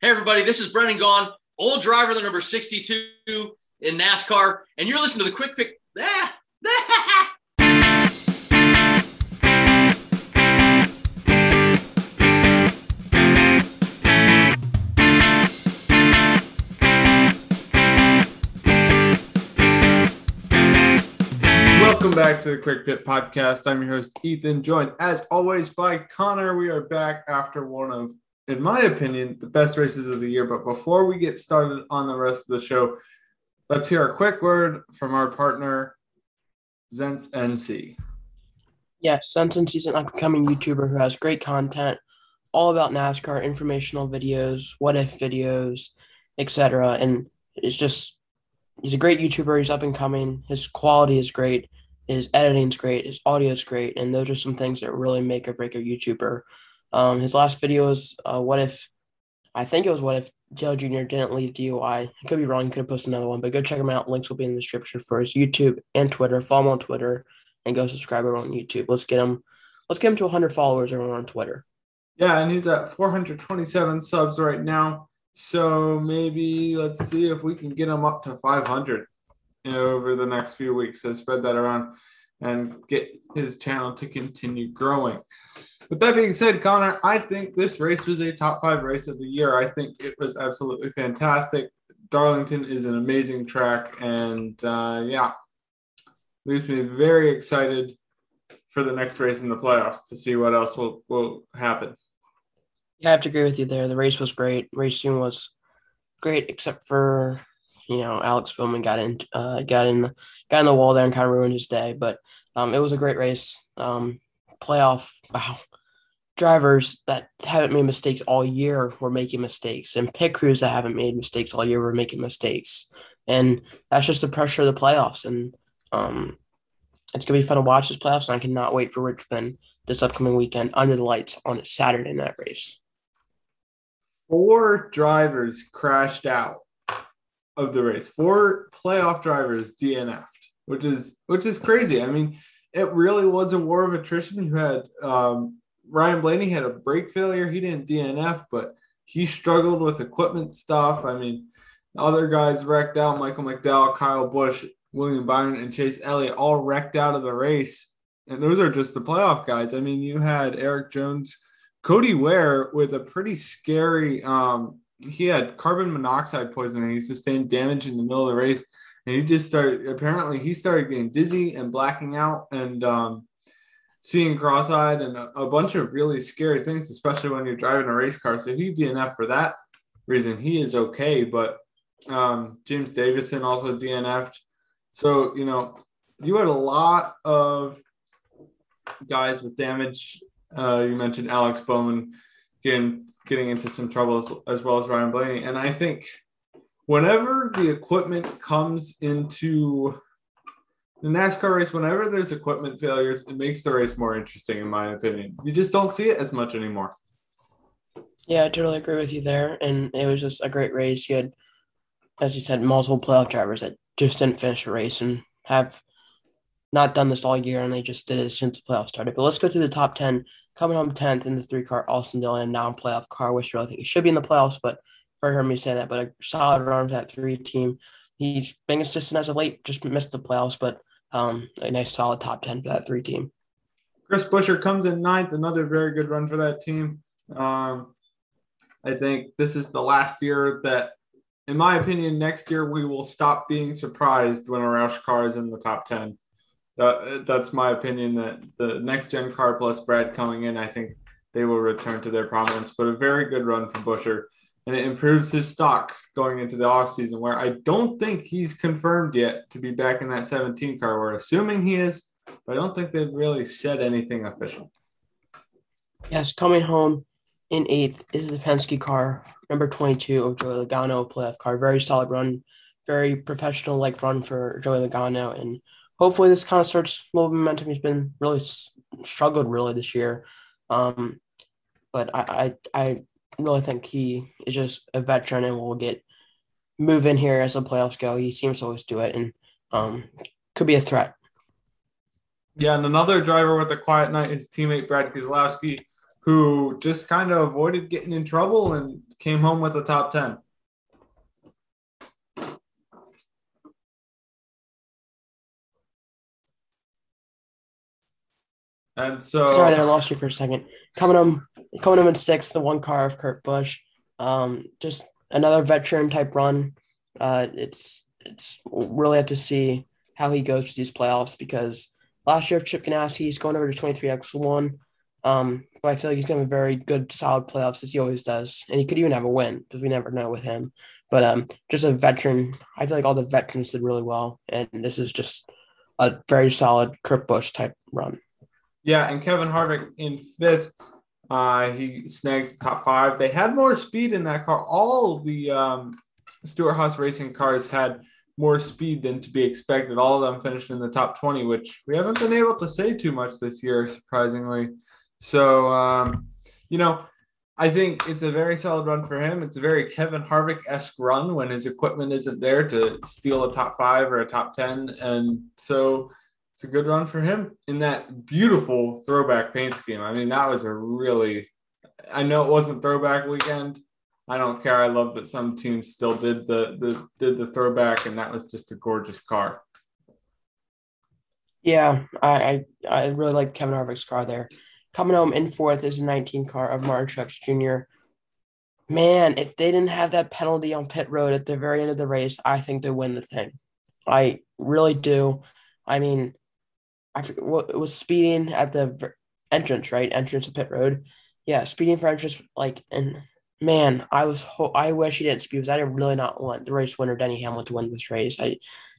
Hey, everybody, this is Brendan Gaughan, old driver, the number 62 in NASCAR, and you're listening to the Quick Pit. Ah, Welcome back to the Quick Pit Podcast. I'm your host, Ethan, joined as always by Connor. We are back after one of in my opinion, the best races of the year. But before we get started on the rest of the show, let's hear a quick word from our partner, ZenseNC. Yes, ZenseNC is an upcoming YouTuber who has great content all about NASCAR, informational videos, what if videos, etc. And it's just he's a great YouTuber. He's up and coming. His quality is great. His editing's great. His audio is great, and those are some things that really make or break a YouTuber. Um, his last video was uh, what if I think it was what if Dale Jr. didn't leave DEI. I could be wrong. He could have posted another one, but go check him out. Links will be in the description for his YouTube and Twitter. Follow him on Twitter and go subscribe over on YouTube. Let's get him. Let's get him to 100 followers over on Twitter. Yeah, and he's at 427 subs right now. So maybe let's see if we can get him up to 500 you know, over the next few weeks. So spread that around and get his channel to continue growing. With that being said, Connor, I think this race was a top five race of the year. I think it was absolutely fantastic. Darlington is an amazing track, and uh, yeah, leaves me very excited for the next race in the playoffs to see what else will, will happen. Yeah, I have to agree with you there. The race was great. Racing was great, except for you know Alex Bowman got in, uh, got in, got in the wall there and kind of ruined his day. But um, it was a great race. Um, playoff, wow, drivers that haven't made mistakes all year were making mistakes, and pit crews that haven't made mistakes all year were making mistakes, and that's just the pressure of the playoffs. And um, it's gonna be fun to watch this playoffs, and I cannot wait for Richmond this upcoming weekend under the lights on a Saturday night race. Four drivers crashed out of the race. Four playoff drivers DNF'd, which is which is crazy. I mean, it really was a war of attrition. You had um, Ryan Blaney had a brake failure. He didn't DNF, but he struggled with equipment stuff. I mean, other guys wrecked out. Michael McDowell, Kyle Busch, William Byron, and Chase Elliott all wrecked out of the race. And those are just the playoff guys. I mean, you had Erik Jones, Cody Ware with a pretty scary. Um, he had carbon monoxide poisoning. He sustained damage in the middle of the race, and he just started. Apparently, he started getting dizzy and blacking out, and um, seeing cross-eyed and a, a, bunch of really scary things, especially when you're driving a race car. So he DNF for that reason. He is okay, but um, James Davison also DNF'd. So you know, you had a lot of guys with damage. Uh, you mentioned Alex Bowman getting getting into some trouble as, as well as Ryan Blaney, and I think whenever the equipment comes into the NASCAR race, whenever there's equipment failures, it makes the race more interesting, in my opinion. You just don't see it as much anymore. Yeah, I totally agree with you there. And it was just a great race. You had, as you said, multiple playoff drivers that just didn't finish the race and have not done this all year, and they just did it since the playoffs started. But let's go through the top 10. Coming home 10th in the three car Austin Dillon, non playoff car, which I think he should be in the playoffs, but for heard me say that. But a solid run for that three team. He's been consistent as of late, just missed the playoffs, but um, a nice solid top 10 for that three team. Chris Buescher comes in ninth, another very good run for that team. Um, I think this is the last year that, in my opinion, next year we will stop being surprised when a Roush car is in the top 10. Uh, that's my opinion that the next gen car plus Brad coming in, I think they will return to their prominence. But a very good run from Buescher and it improves his stock going into the offseason, where I don't think he's confirmed yet to be back in that 17 car. We're assuming he is, but I don't think they've really said anything official. Yes, coming home in eighth is the Penske car, number 22 of Joey Logano, playoff car. Very solid run, very professional like run for Joey Logano. And hopefully this kind of starts little momentum. He's been really struggled really this year. Um, but I, I, I really think he is just a veteran and will get move in here as the playoffs go. He seems to always do it and um, could be a threat. Yeah, and another driver with a quiet night is teammate Brad Keselowski, who just kind of avoided getting in trouble and came home with a top 10. And so, Sorry that I lost you for a second. Coming home, coming home in sixth, the one car of Kurt Busch. Um, just another veteran type run. Uh, it's it's really have to see how he goes to these playoffs because last year Chip Ganassi he's going over to twenty three X one. Um, but I feel like he's gonna have a very good, solid playoffs as he always does, and he could even have a win because we never know with him. But um, just a veteran. I feel like all the veterans did really well, and this is just a very solid Kurt Busch type run. Yeah, and Kevin Harvick in fifth. Uh, he snags top five. They had more speed in that car. All the um, Stewart Haas racing cars had more speed than to be expected. All of them finished in the top 20, which we haven't been able to say too much this year, surprisingly. So, um, you know, I think it's a very solid run for him. It's a very Kevin Harvick esque run when his equipment isn't there to steal a top five or a top 10. And so, it's a good run for him in that beautiful throwback paint scheme. I mean, that was a really, I know it wasn't throwback weekend. I don't care. I love that some teams still did the, the did the throwback, and that was just a gorgeous car. Yeah, I I, I really like Kevin Harvick's car there. Coming home in fourth is a 19 car of Martin Truex Jr. Man, if they didn't have that penalty on pit road at the very end of the race, I think they win the thing. I really do. I mean, I forget what it was speeding at the entrance, right? Entrance of pit road. Yeah, speeding for entrance. Like, and man, I was ho- I wish he didn't speed because I didn't really not want the race winner Denny Hamlin to win this race. I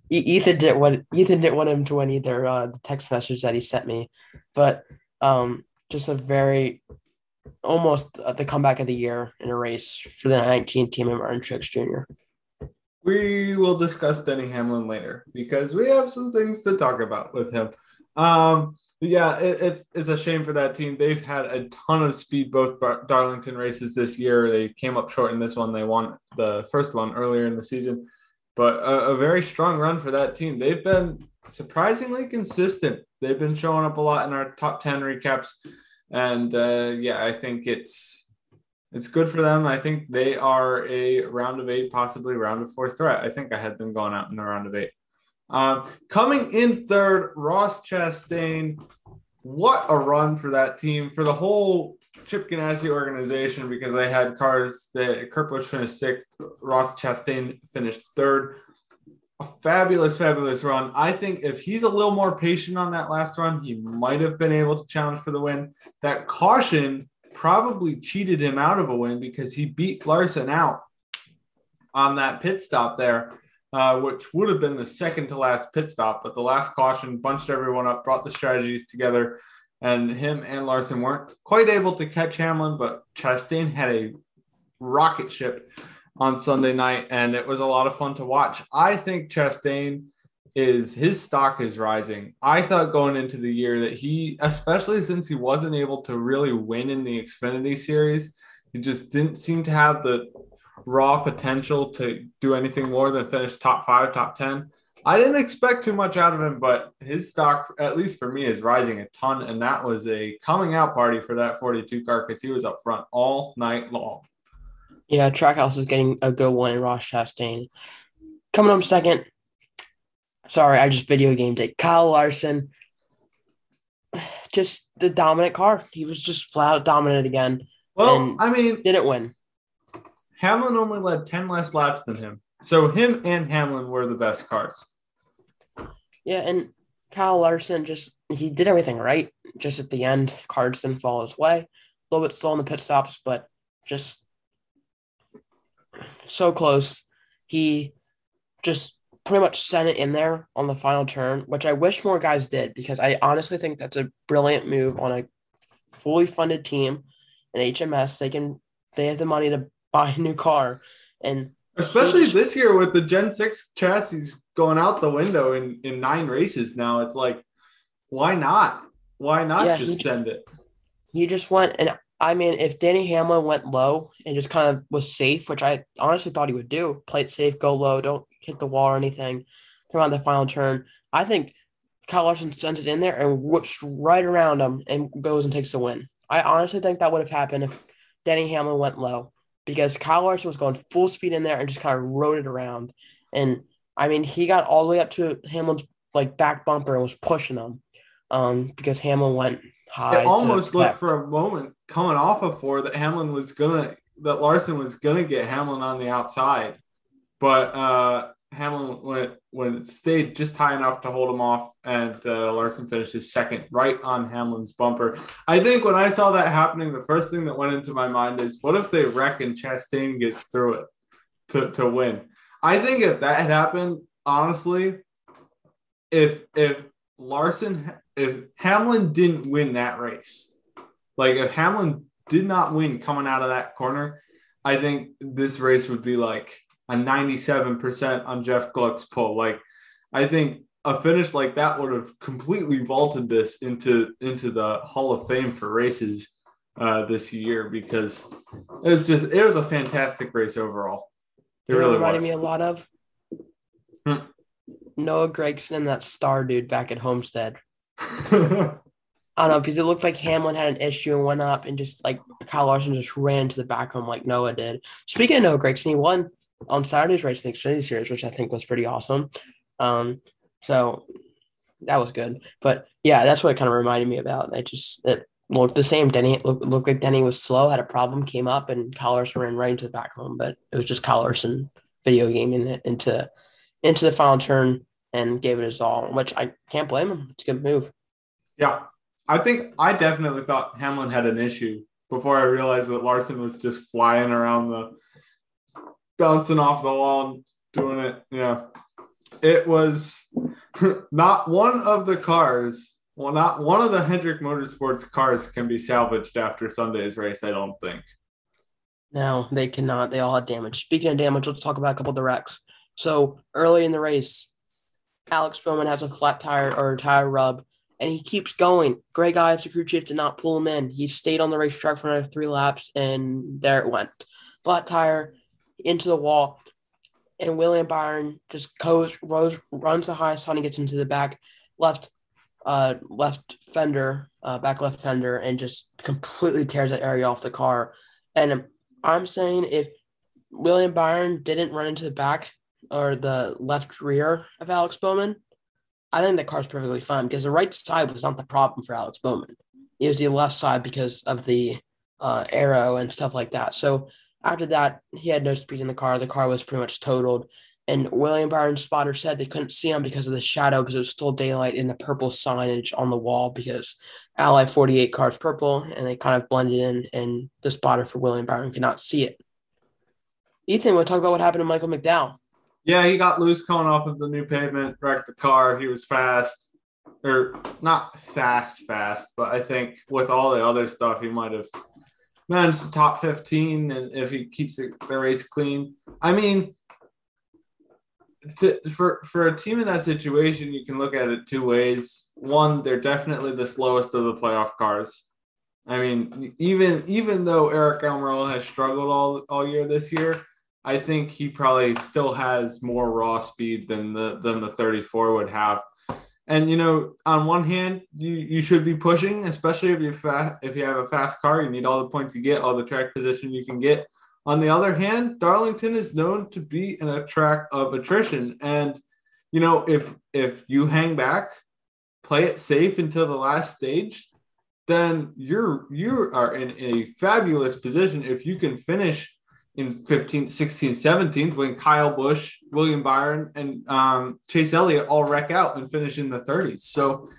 Ethan didn't want Ethan didn't want him to win either. Uh, the text message that he sent me, but um, just a very almost the comeback of the year in a race for the 19 team of Martin Truex Jr. We will discuss Denny Hamlin later because we have some things to talk about with him. Um, yeah, it, it's it's a shame for that team. They've had a ton of speed both Bar- Darlington races this year. They came up short in this one. They won the first one earlier in the season, but a, a very strong run for that team. They've been surprisingly consistent. They've been showing up a lot in our top ten recaps, and uh, yeah, I think it's it's good for them. I think they are a round of eight, possibly round of four threat. I think I had them going out in the round of eight. Um, coming in third, Ross Chastain. What a run for that team, for the whole Chip Ganassi organization, because they had cars that Kurt Busch finished sixth, Ross Chastain finished third. A fabulous, fabulous run. I think if he's a little more patient on that last run, he might have been able to challenge for the win. That caution probably cheated him out of a win because he beat Larson out on that pit stop there uh, which would have been the second to last pit stop. But the last caution bunched everyone up, brought the strategies together, and him and Larson weren't quite able to catch Hamlin, but Chastain had a rocket ship on Sunday night, and it was a lot of fun to watch. I think Chastain is his stock is rising. I thought going into the year that he, especially since he wasn't able to really win in the Xfinity series, he just didn't seem to have the raw potential to do anything more than finish top five, top 10. I didn't expect too much out of him, but his stock, at least for me, is rising a ton. And that was a coming out party for that 42 car because he was up front all night long. Yeah, Trackhouse is getting a good one in Ross Chastain. Coming up second, sorry, I just video gamed it. Kyle Larson, just the dominant car. He was just flat out dominant again. Well, I mean, didn't win. Hamlin only led 10 less laps than him. So him and Hamlin were the best cars. Yeah, and Kyle Larson just he did everything right. Just at the end, cards didn't fall his way. A little bit slow in the pit stops, but just so close. He just pretty much sent it in there on the final turn, which I wish more guys did because I honestly think that's a brilliant move on a fully funded team in HMS. They can they have the money to buy a new car. And especially this year with the Gen 6 chassis going out the window in, in nine races now, it's like, why not? Why not yeah, just send it? you just went and I mean, if Denny Hamlin went low and just kind of was safe, which I honestly thought he would do, play it safe, go low, don't hit the wall or anything, come on the final turn. I think Kyle Larson sends it in there and whoops right around him and goes and takes the win. I honestly think that would have happened if Denny Hamlin went low because Kyle Larson was going full speed in there and just kind of rode it around. And I mean, he got all the way up to Hamlin's like back bumper and was pushing him um, because Hamlin went high. It almost looked for a moment coming off of four that Hamlin was gonna that Larson was gonna get Hamlin on the outside, but uh, Hamlin went when it stayed just high enough to hold him off, and uh, Larson finished his second right on Hamlin's bumper. I think when I saw that happening, the first thing that went into my mind is, what if they wreck and Chastain gets through it to to win? I think if that had happened, honestly, if if Larson if Hamlin didn't win that race, like if Hamlin did not win coming out of that corner, I think this race would be like a 97% on Jeff Gluck's pull. Like I think a finish like that would have completely vaulted this into into the Hall of Fame for races uh, this year because it was just it was a fantastic race overall. It you really reminded was. me a lot of hmm. Noah Gragson and that star dude back at Homestead. I don't know because it looked like Hamlin had an issue and went up and just like Kyle Larson just ran to the back home like Noah did. Speaking of Noah Gragson, he won on Saturday's race the Xfinity Series, which I think was pretty awesome. Um, so that was good. But yeah, that's what it kind of reminded me about. It just it looked the same. Denny looked, looked like Denny was slow, had a problem, came up, and Kyle Larson ran right into the back home. But it was just Kyle Larson video gaming it into into the final turn and gave it his all, which I can't blame him. It's a good move. Yeah. I think I definitely thought Hamlin had an issue before I realized that Larson was just flying around the bouncing off the wall and doing it. Yeah. It was not one of the cars, well, not one of the Hendrick Motorsports cars can be salvaged after Sunday's race, I don't think. No, they cannot. They all had damage. Speaking of damage, let's talk about a couple of the wrecks. So early in the race, Alex Bowman has a flat tire or tire rub, and he keeps going. Greg Ives, the crew chief, did not pull him in. He stayed on the racetrack for another three laps, and there it went. Flat tire into the wall, and William Byron just goes, runs the highest time and gets into the back left, uh, left fender, uh, back left fender, and just completely tears that area off the car. And I'm saying if William Byron didn't run into the back or the left rear of Alex Bowman, I think the car's perfectly fine because the right side was not the problem for Alex Bowman. It was the left side because of the uh, aero and stuff like that. So after that, he had no speed in the car. The car was pretty much totaled. And William Byron's spotter said they couldn't see him because of the shadow because it was still daylight in the purple signage on the wall because Ally 48 car's purple and they kind of blended in and the spotter for William Byron could not see it. Ethan, we'll talk about what happened to Michael McDowell. Yeah, he got loose coming off of the new pavement, wrecked the car. He was fast, or not fast, fast, but I think with all the other stuff, he might have managed the top 15 and if he keeps the, race clean. I mean, to, for for a team in that situation, you can look at it two ways. One, they're definitely the slowest of the playoff cars. I mean, even even though Aric Almirola has struggled all all year this year, I think he probably still has more raw speed than the than the 34 would have. And you know, on one hand, you you should be pushing, especially if you if you have a fast car, you need all the points you get, all the track position you can get. On the other hand, Darlington is known to be in a track of attrition, and you know, if if you hang back, play it safe until the last stage, then you're you are in a fabulous position if you can finish in 15th, 16th, 17th when Kyle Busch, William Byron, and um, Chase Elliott all wreck out and finish in the 30s. So,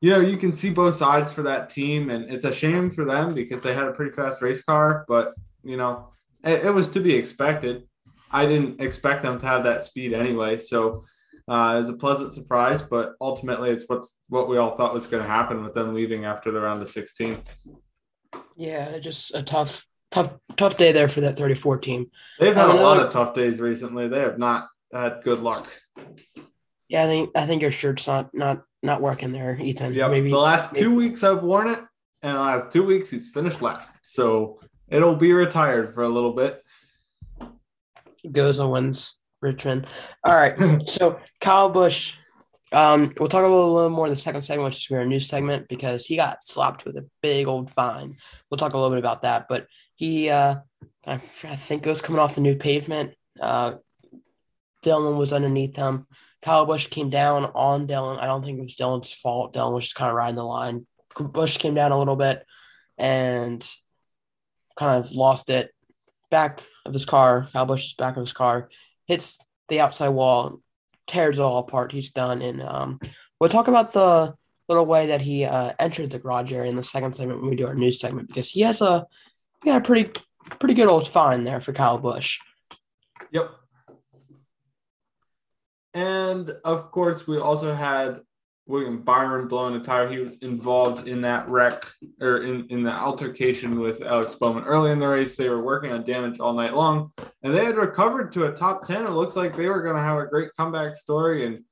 you know, you can see both sides for that team, and it's a shame for them because they had a pretty fast race car, but you know, it, it was to be expected. I didn't expect them to have that speed anyway, so uh, it was a pleasant surprise. But ultimately, it's what's what we all thought was going to happen with them leaving after the round of 16. Yeah, just a tough tough tough day there for that 34 team. They've had a lot of tough days recently. They have not had good luck. Yeah, I think I think your shirt's not not not working there, Ethan. Yeah, maybe the last maybe. two weeks I've worn it, and the last two weeks he's finished last, so it'll be retired for a little bit. Goes Owens Richmond. All right, so Kyle Busch Um, we'll talk a little, little more in the second segment, which is our news segment, because he got slapped with a big old fine. We'll talk a little bit about that, but he, uh, I, think it was coming off the new pavement. Uh, Dillon was underneath him. Kyle Busch came down on Dillon. I don't think it was Dillon's fault. Dillon was just kind of riding the line. Busch came down a little bit and kind of lost it. Back of his car, Kyle Busch's back of his car, hits the outside wall, tears it all apart. He's done. And um, we'll talk about the little way that he uh, entered the garage area in the second segment when we do our news segment because he has a he got a pretty pretty good old fine there for Kyle Busch. Yep. And of course, we also had William Byron blowing a tire. He was involved in that wreck or in, in the altercation with Alex Bowman early in the race. They were working on damage all night long and they had recovered to a top 10. It looks like they were going to have a great comeback story and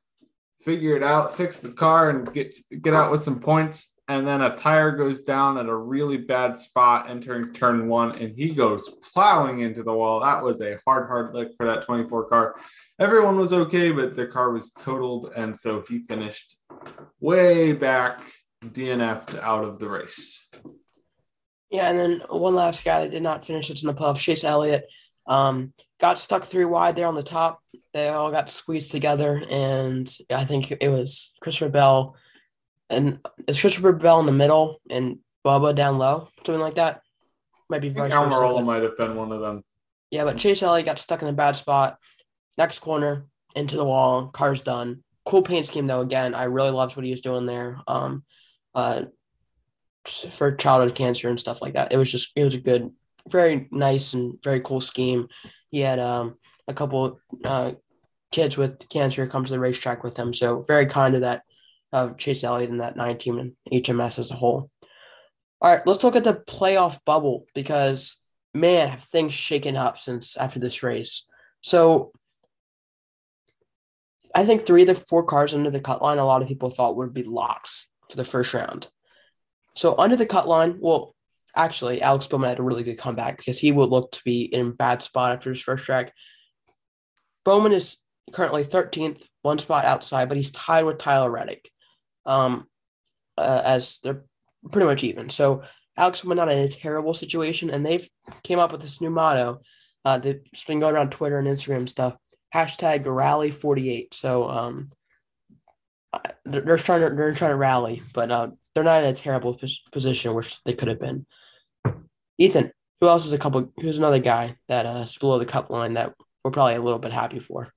figure it out, fix the car and get, get out with some points. And then a tire goes down at a really bad spot entering turn one and he goes plowing into the wall. That was a hard, hard lick for that 24 car everyone was okay, but the car was totaled, and so he finished way back, DNF'd out of the race. Yeah, and then one last guy that did not finish it's in the puff, Chase Elliott, um, got stuck three wide there on the top. They all got squeezed together, and I think it was Christopher Bell, and it's Christopher Bell in the middle and Bubba down low, something like that. Might be vice Almirola might have been one of them. Yeah, but Chase Elliott got stuck in a bad spot next corner into the wall. Car's done. Cool paint scheme though. Again, I really loved what he was doing there. Um, uh, for childhood cancer and stuff like that. It was just it was a good, very nice and very cool scheme. He had um a couple uh kids with cancer come to the racetrack with him, so very kind of that of Chase Elliott and that nine team and HMS as a whole. All right, let's look at the playoff bubble because man, have things shaken up since after this race. So I think three of the four cars under the cut line, a lot of people thought would be locks for the first round. So under the cut line, well, actually, Alex Bowman had a really good comeback because he would look to be in a bad spot after his first track. Bowman is currently 13th, one spot outside, but he's tied with Tyler Reddick, um, uh, as they're pretty much even. So Alex went out in a terrible situation, and they've came up with this new motto uh, that's been going around Twitter and Instagram stuff hashtag rally 48. So um, they're, they're trying to they're trying to rally, but uh, they're not in a terrible position which they could have been. Ethan, who else is a couple? Who's another guy that uh, is below the cut line that we're probably a little bit happy for?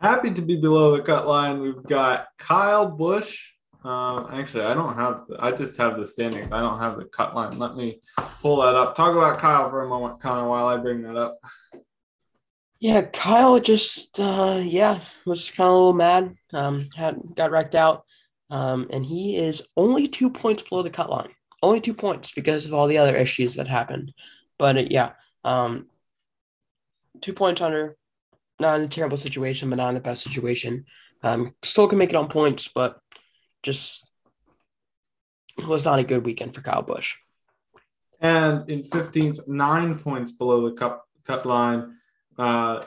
Happy to be below the cut line. We've got Kyle Busch. Um, actually, I don't have. The, I just have the standings. I don't have the cut line. Let me pull that up. Talk about Kyle for a moment, Connor, while I bring that up. Yeah, Kyle just uh, yeah was kind of a little mad. Um, had got wrecked out, um, and he is only two points below the cut line. Only two points because of all the other issues that happened. But uh, yeah, um, two points under. Not in a terrible situation, but not in the best situation. Um, still can make it on points, but just was not a good weekend for Kyle Busch. And in 15th, nine points below the cut, cut line. Uh,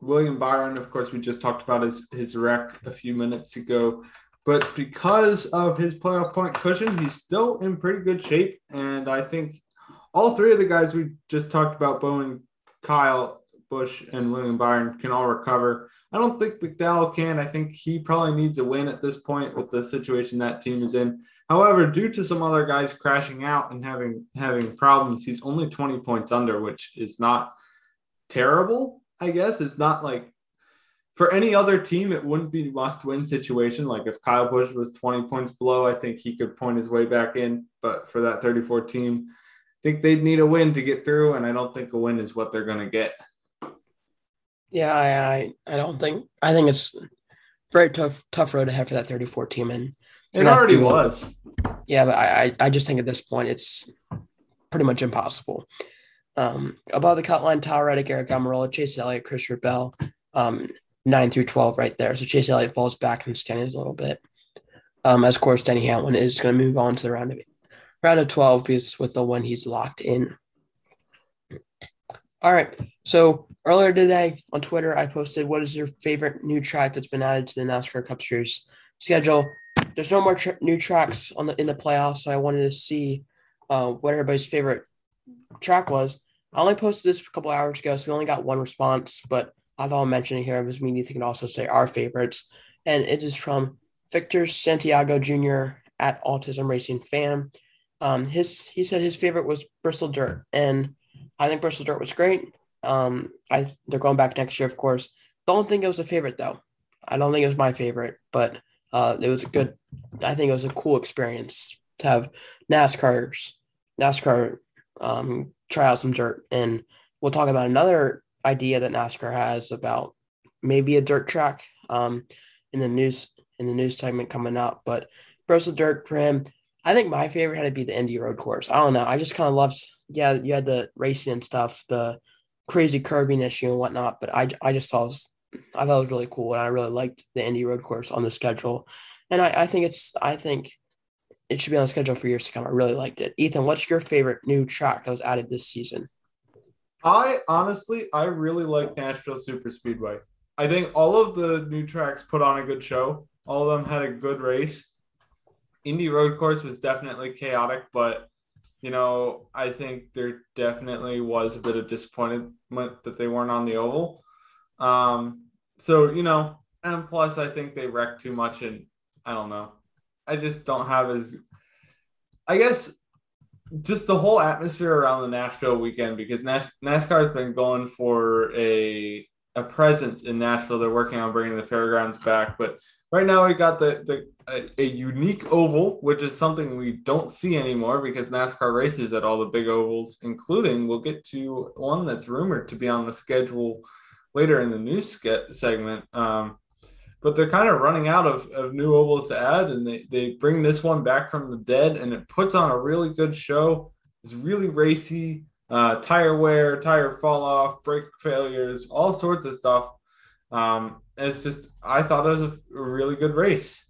William Byron, of course, we just talked about his, his wreck a few minutes ago. But because of his playoff point cushion, he's still in pretty good shape. And I think all three of the guys we just talked about, Bowen, Kyle, Busch, and William Byron, can all recover. I don't think McDowell can. I think he probably needs a win at this point with the situation that team is in. However, due to some other guys crashing out and having having problems, he's only 20 points under, which is not – terrible, I guess. It's not like for any other team, it wouldn't be must win situation. Like if Kyle Busch was 20 points below, I think he could point his way back in. But for that 34 team, I think they'd need a win to get through. And I don't think a win is what they're going to get. Yeah, I, I, I don't think, I think it's very tough, tough road to have for that 34 team. And it already was. Yeah, but I, I just think at this point, it's pretty much impossible. Um, above the cut line, Tyler Reddick, Aric Almirola, Chase Elliott, Christopher Bell, um, 9 through 12 right there. So Chase Elliott falls back in the standings a little bit. Um, as of course, Denny Hamlin is going to move on to the round of round of 12 because with the one he's locked in. All right. So earlier today on Twitter, I posted what is your favorite new track that's been added to the NASCAR Cup Series schedule. There's no more tra- new tracks on the in the playoffs, so I wanted to see uh, what everybody's favorite track was. I only posted this a couple hours ago, so we only got one response, but I thought I'd mention it here because need to can also say our favorites. And it is from Victor Santiago Jr. at Autism Racing Fan. Um, his he said his favorite was Bristol Dirt, and I think Bristol Dirt was great. Um, I they're going back next year, of course. Don't think it was a favorite though. I don't think it was my favorite, but uh, it was a good. I think it was a cool experience to have NASCAR's NASCAR um, try out some dirt, and we'll talk about another idea that NASCAR has about maybe a dirt track um, in the news in the news segment coming up. But Bristol Dirt for him, I think my favorite had to be the Indy Road Course. I don't know. I just kind of loved. Yeah, you had the racing and stuff, the crazy curbing issue and whatnot. But I, I just saw, I thought it was really cool, and I really liked the Indy Road Course on the schedule. And I, I think it's, I think it should be on the schedule for years to come. I really liked it. Ethan, what's your favorite new track that was added this season? I honestly, I really like Nashville Super Speedway. I think all of the new tracks put on a good show. All of them had a good race. Indy Road Course was definitely chaotic, but you know, I think there definitely was a bit of disappointment that they weren't on the oval. Um, so you know, and plus, I think they wrecked too much, and I don't know. I just don't have as, I guess, just the whole atmosphere around the Nashville weekend because Nas- NASCAR has been going for a a presence in Nashville. They're working on bringing the fairgrounds back, but right now we got the the a, a, unique oval, which is something we don't see anymore because NASCAR races at all the big ovals, including we'll get to one that's rumored to be on the schedule later in the news segment. Um, but they're kind of running out of, of new ovals to add, and they, they bring this one back from the dead, and it puts on a really good show. It's really racy, uh, tire wear, tire fall off, brake failures, all sorts of stuff. Um, it's just I thought it was a, really good race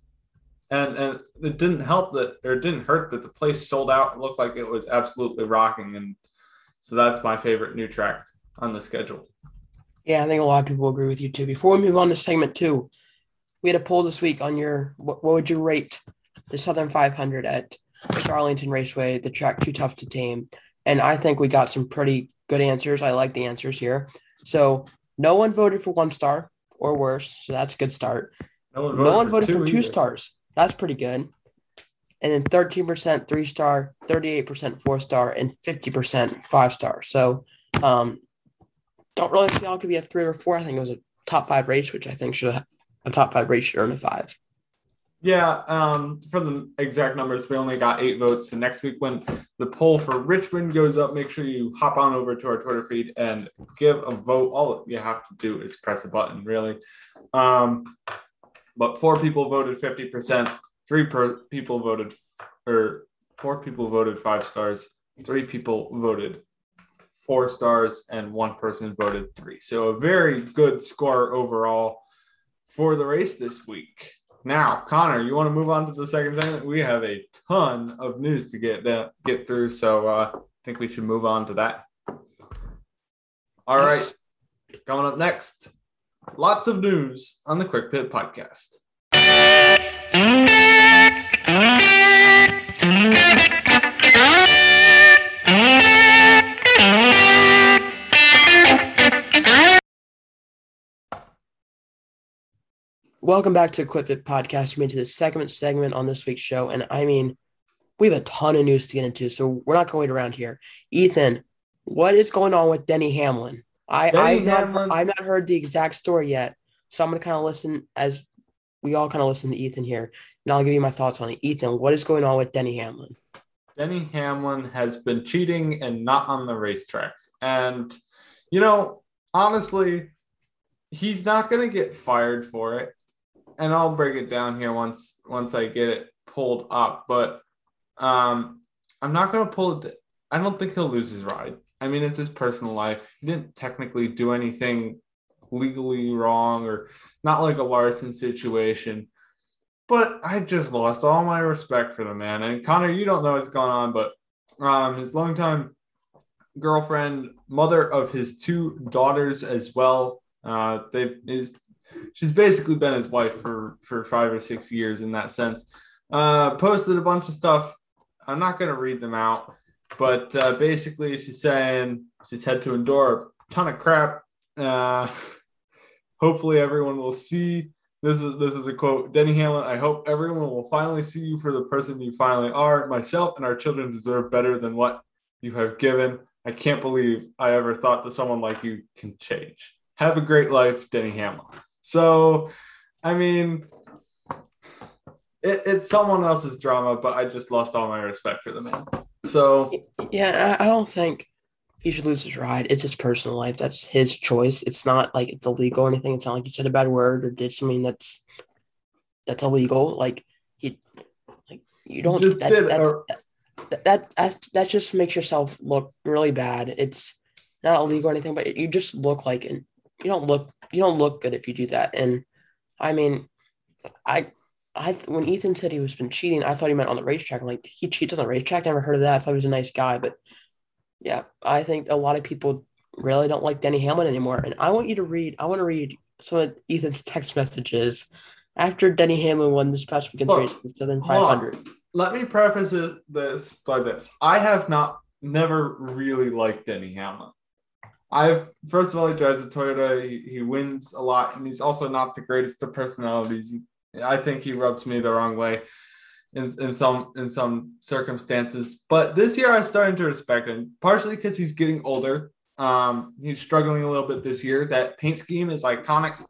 and and it didn't help that or it didn't hurt that the place sold out. It looked like it was absolutely rocking, and so that's my favorite new track on the schedule. Yeah, I think a lot of people agree with you too. Before we move on to segment two, we had a poll this week on your what, what would you rate the Southern 500 at Darlington Raceway, the track too tough to tame, and I think we got some pretty good answers. I like the answers here. So no one voted for one star or worse, so that's a good start. No one voted, no one voted for, two, for two stars. That's pretty good. And then 13% three star, 38% four star, and 50% five star. So um, don't really see how it could be a three or four. I think it was a top five race, which I think should have, a top five race should earn a five. Yeah, um, for the exact numbers, we only got eight votes. And next week, when the poll for Richmond goes up, make sure you hop on over to our Twitter feed and give a vote. All you have to do is press a button, really. Um, but four people voted 50%, three per, people voted, or four people voted five stars, three people voted four stars, and one person voted three. So a very good score overall for the race this week. Now, Connor, you want to move on to the second segment? We have a ton of news to get uh, get through, so uh, I think we should move on to that. All yes. right, coming up next, Lots of news on the Quick Pit Podcast. Welcome back to Quick Pit Podcast. We're into the segment segment on this week's show, and I mean, we have a ton of news to get into, so we're not going around here. Ethan, what is going on with Denny Hamlin? I I've not, I've not heard the exact story yet, so I'm gonna kind of listen as we all kind of listen to Ethan here, and I'll give you my thoughts on it. Ethan, what is going on with Denny Hamlin? Denny Hamlin has been cheating and not on the racetrack, and you know, honestly, he's not gonna get fired for it. And I'll break it down here once once I get it pulled up, but um, I'm not gonna pull it. I don't think he'll lose his ride. I mean, it's his personal life. He didn't technically do anything legally wrong or not like a Larson situation. But I just lost all my respect for the man. And Connor, you don't know what's going on, but um, his longtime girlfriend, mother of his two daughters as well. Uh, they've is she's basically been his wife for for five or six years in that sense. Uh, posted a bunch of stuff. I'm not going to read them out, but uh, basically she's saying she's had to endure a ton of crap. Uh, hopefully everyone will see this is this is a quote denny hamlin i hope everyone will finally see you for the person you finally are myself and our children deserve better than what you have given i can't believe i ever thought that someone like you can change have a great life denny hamlin so i mean it, it's someone else's drama but i just lost all my respect for the man so Yeah, I I don't think he should lose his ride. It's his personal life. That's his choice. It's not like it's illegal or anything. It's not like he said a bad word or did something that's that's illegal. Like he, like you don't. Just that's, did that's, a- that, that that that just makes yourself look really bad. It's not illegal or anything, but you just look like you don't look you don't look good if you do that. And I mean, I I when Ethan said he was been cheating, I thought he meant on the racetrack. I'm like he cheats on the racetrack. Never heard of that. I thought he was a nice guy, but yeah, I think a lot of people really don't like Denny Hamlin anymore. And I want you to read. I want to read some of Ethan's text messages after Denny Hamlin won this past weekend's Look, race the Southern hold on. 500. let me preface this by this. I have not never really liked Denny Hamlin. I've first of all he drives a Toyota. He, he wins a lot, and he's also not the greatest of personalities. I think he rubs me the wrong way in, in some in some circumstances. But this year, I'm starting to respect him, partially because he's getting older. Um, he's struggling a little bit this year. That paint scheme is iconic.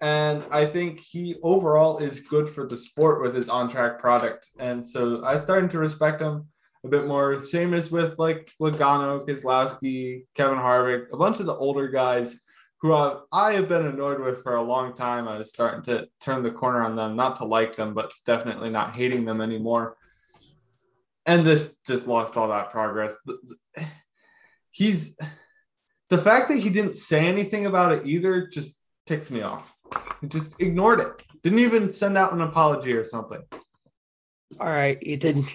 And I think he overall is good for the sport with his on track product. And so I started to respect him a bit more. Same as with like Logano, Keselowski, Kevin Harvick, a bunch of the older guys who I've, I have been annoyed with for a long time. I was starting to turn the corner on them, not to like them, but definitely not hating them anymore. And this just lost all that progress. He's the fact that he didn't say anything about it either just ticks me off. He just ignored it. Didn't even send out an apology or something. All right, Ethan,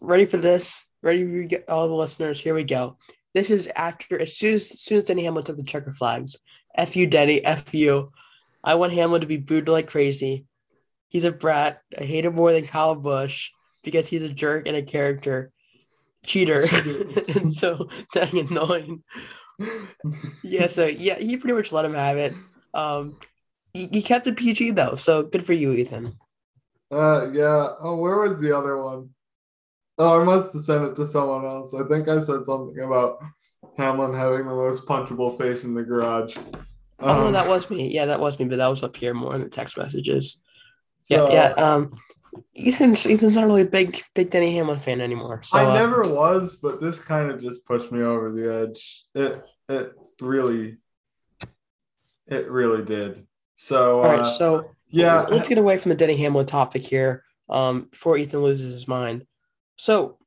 ready for this? Ready for you- all the listeners? Here we go. This is after as soon as, as soon as Denny Hamlin took the checker flags. F you, Denny. F you. I want Hamlin to be booed like crazy. He's a brat. I hate him more than Kyle Busch because he's a jerk and a character cheater, and so dang annoying. Yeah, so yeah, he pretty much let him have it. Um, he, he kept it PG though, so good for you, Ethan. Uh, yeah. Oh, where was the other one? Oh, I must have sent it to someone else. I think I said something about Hamlin having the most punchable face in the garage. Oh no, Um, that was me. Yeah, that was me, but that was up here more in the text messages. so yeah, yeah. Um, Ethan's Ethan's not really a big big Denny Hamlin fan anymore. So I uh, never was, but this kind of just pushed me over the edge. It it really, it really did. So all right, uh, so yeah, let's get away from the Denny Hamlin topic here. Um, before Ethan loses his mind. So,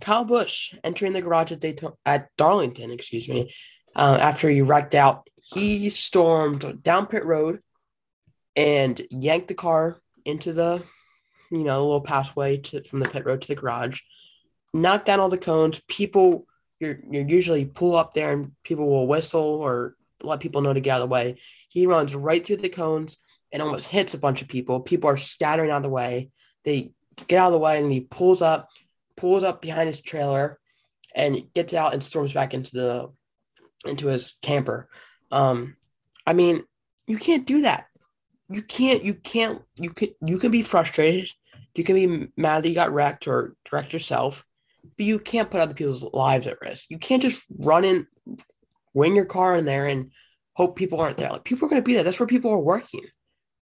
Kyle Busch entering the garage at Daytona, at Darlington, excuse me, uh, after he wrecked out, he stormed down pit road and yanked the car into the, you know, little pathway to from the pit road to the garage, knocked down all the cones. People, you're you're usually pull up there and people will whistle or let people know to get out of the way. He runs right through the cones and almost hits a bunch of people. People are scattering out of the way. They get out of the way and he pulls up, pulls up behind his trailer and gets out and storms back into the into his camper. Um, I mean, you can't do that. You can't, you can't, you can you can be frustrated. You can be mad that you got wrecked or wrecked yourself, but you can't put other people's lives at risk. You can't just run in, wing your car in there and hope people aren't there. Like people are gonna be there. That's where people are working.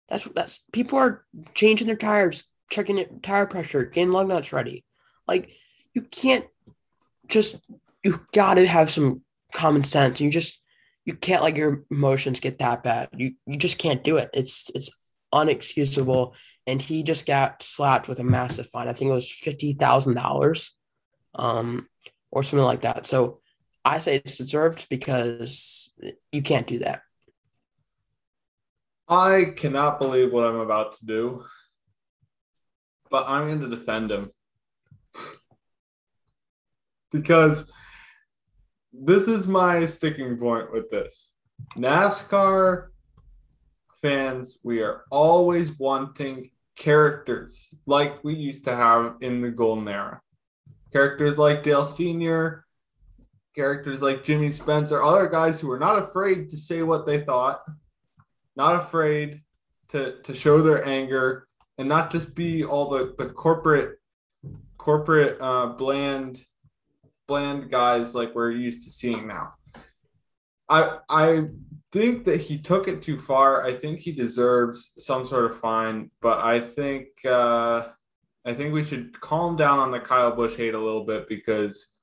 That's that's people are changing their tires, checking it, tire pressure, getting lug nuts ready. Like you can't just you gotta have some common sense. You just you can't let your emotions get that bad. You you just can't do it. It's it's unexcusable. And he just got slapped with a massive fine. I think it was fifty thousand dollars, um, or something like that. So I say it's deserved because you can't do that. I cannot believe what I'm about to do, but I'm going to defend him because this is my sticking point with this. NASCAR fans, we are always wanting characters like we used to have in the golden era. Characters like Dale Sr., characters like Jimmy Spencer, other guys who were not afraid to say what they thought, not afraid to, to show their anger, and not just be all the, the corporate corporate uh, bland bland guys like we're used to seeing now. I I think that he took it too far. I think he deserves some sort of fine, but I think uh, I think we should calm down on the Kyle Busch hate a little bit because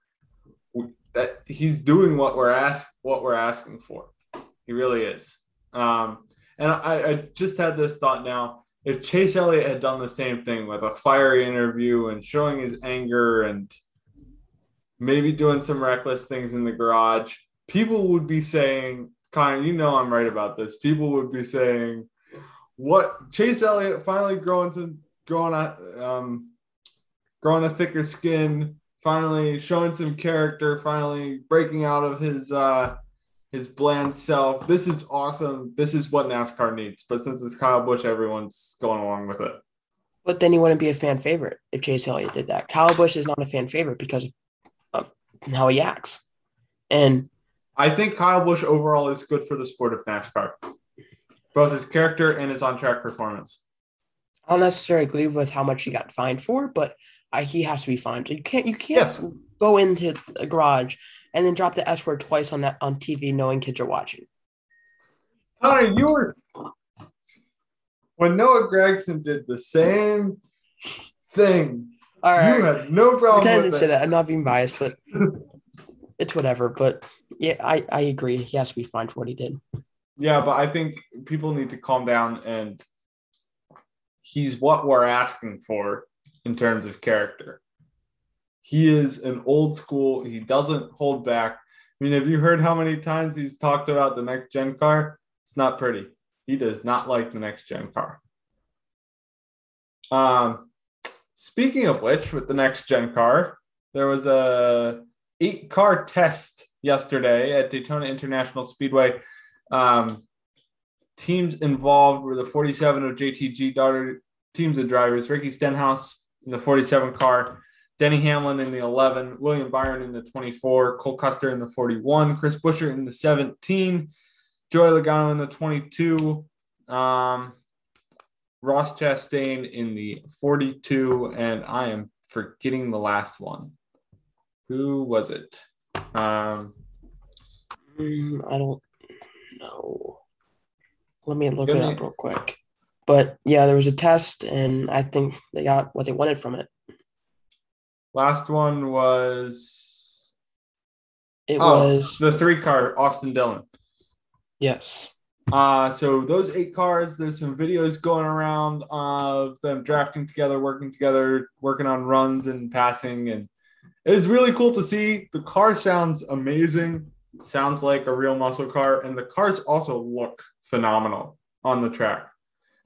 we, that he's doing what we're ask what we're asking for. He really is. Um, and I, I just had this thought now. If Chase Elliott had done the same thing with a fiery interview and showing his anger and maybe doing some reckless things in the garage, people would be saying, Connor, you know I'm right about this. People would be saying, "What Chase Elliott finally growing to growing a um, growing a thicker skin, finally showing some character, finally breaking out of his uh, his bland self. This is awesome. This is what NASCAR needs. But since it's Kyle Busch, everyone's going along with it. But then he wouldn't be a fan favorite if Chase Elliott did that. Kyle Busch is not a fan favorite because of how he acts. And I think Kyle Busch overall is good for the sport of NASCAR, both his character and his on track performance. I don't necessarily agree with how much he got fined for, but I, he has to be fined. You can't you can't Yes. go into a garage and then drop the S word twice on that on TV, knowing kids are watching. Connor, you were when Noah Gragson did the same thing. All You right, had no problem with to say that. I'm not being biased, but it's whatever. But yeah, I I agree. He has to be fined for what he did. Yeah, but I think people need to calm down and he's what we're asking for in terms of character. He is an old school, he doesn't hold back. I mean, have you heard how many times he's talked about the next gen car? It's not pretty. He does not like the next gen car. Um, speaking of which, with the next gen car, there was a eight car test yesterday at Daytona International Speedway. Um, teams involved were the 47 of JTG Daugherty teams of drivers, Ricky Stenhouse in the 47 car, Denny Hamlin in the 11, William Byron in the 24, Cole Custer in the 41, Chris Buescher in the 17, Joey Logano in the 22, um, Ross Chastain in the 42, and I am forgetting the last one. Who was it? Um, Mm, I don't know. Let me look it me- up real quick. But yeah, there was a test, and I think they got what they wanted from it. last one was It oh, was the three car Austin Dillon. yes. Uh, so those eight cars, there's some videos going around of them drafting together, working together, working on runs and passing, and it is really cool to see. The car sounds amazing, sounds like a real muscle car, and the cars also look phenomenal on the track.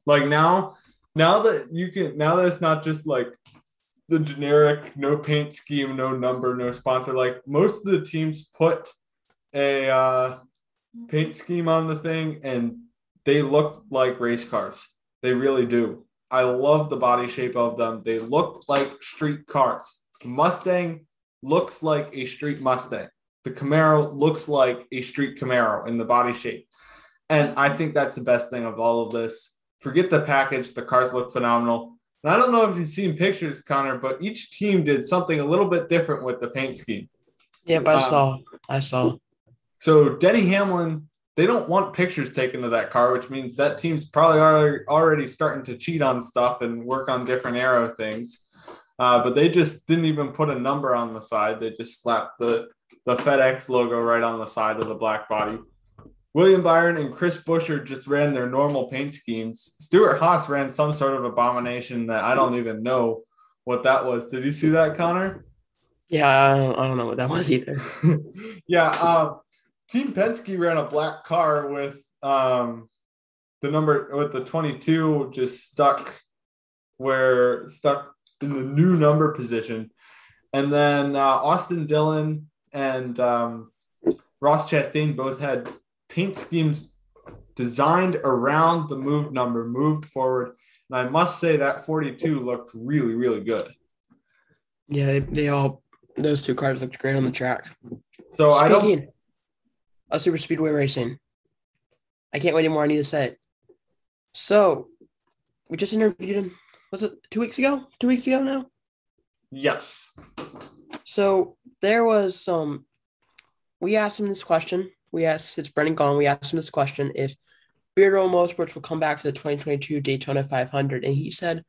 Like now, now that you can, now that it's not just like the generic no paint scheme, no number, no sponsor. Like most of the teams put a uh, paint scheme on the thing and they look like race cars. They really do. I love the body shape of them. They look like street cars. Mustang looks like a street Mustang. The Camaro looks like a street Camaro in the body shape. And I think that's the best thing of all of this. Forget the package. The cars look phenomenal. And I don't know if you've seen pictures, Connor, but each team did something a little bit different with the paint scheme. Yep, I Um, saw. I saw. So Denny Hamlin, they don't want pictures taken of that car, which means that team's probably already, already starting to cheat on stuff and work on different aero things. Uh, but they just didn't even put a number on the side. They just slapped the, the FedEx logo right on the side of the black body. William Byron and Chris Buescher just ran their normal paint schemes. Stewart-Haas ran some sort of abomination that I don't even know what that was. Did you see that, Connor? Yeah, I don't, I don't know what that was either. yeah, um, Team Penske ran a black car with um, the number with the 22 just stuck where stuck in the new number position. And then uh, Austin Dillon and um, Ross Chastain both had paint schemes designed around the moved number, moved forward. And I must say that 42 looked really, really good. Yeah, they, they all those two cars looked great on the track. So I don't Speaking of super speedway racing, I can't wait anymore. I need to say it. So we just interviewed him. Was it two weeks ago? Two weeks ago now. yes. So there was some. We asked him this question. We asked it's Brendan Gaughan. We asked him this question if Beardo Motorsports will come back for the 2022 Daytona 500, and he said,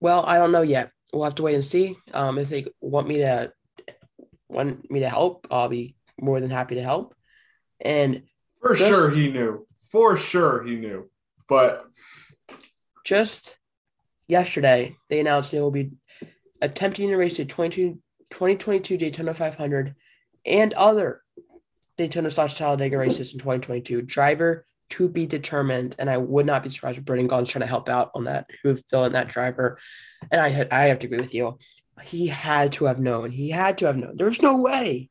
"Well, I don't know yet. We'll have to wait and see. Um, if they want me to want me to help, I'll be more than happy to help." And For Just- sure he knew. For sure he knew. But just yesterday, they announced they will be attempting to race the 22 2022 Daytona 500 and other Daytona slash Talladega races in 2022. Driver to be determined, and I would not be surprised if Brendan Gaughan's trying to help out on that, who fill in that driver. And I I have to agree with you. He had to have known. He had to have known. There's no way.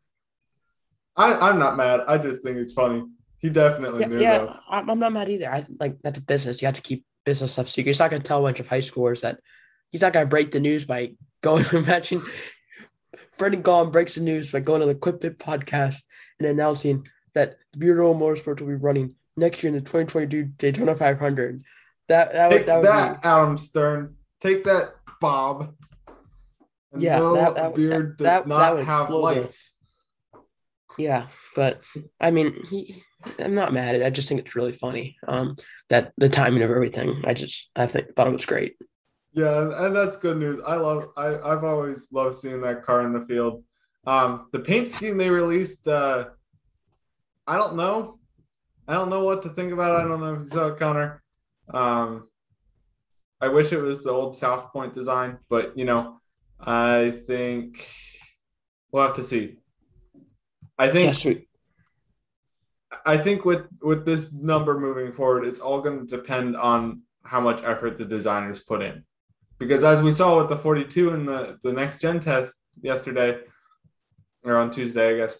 I, I'm not mad. I just think it's funny. He definitely Yeah, knew though. yeah I'm, I'm not mad either. I like that's a business. You have to keep business stuff secret. He's not going to tell a bunch of high schoolers that he's not going to break the news by going. To imagine Brendan Gaughan breaks the news by going to the Quick podcast and announcing that the Bureau of Motorsports will be running next year in the 2022 Daytona 500. That that Take would that that, would be Adam Stern. Take that, Bob. And Yeah, no, that- that- Beard does that- that not have explode lights. Yeah, but I mean, he, I'm not mad at it. I just think it's really funny. Um, that the timing of everything. I just I think thought it was great. Yeah, and- that's good news. I love I, I've always loved seeing that car in the field. Um, the paint scheme they released, uh, I don't know. I don't know what to think about. it. I don't know if you saw it, Connor. Um, I wish it was the old South Point design, but you know, I think we'll have to see. I think Yes, we, I think with with this number moving forward, it's all going to depend on how much effort the designers put in. Because as we saw with the 42 in the the next gen test yesterday or on Tuesday, I guess,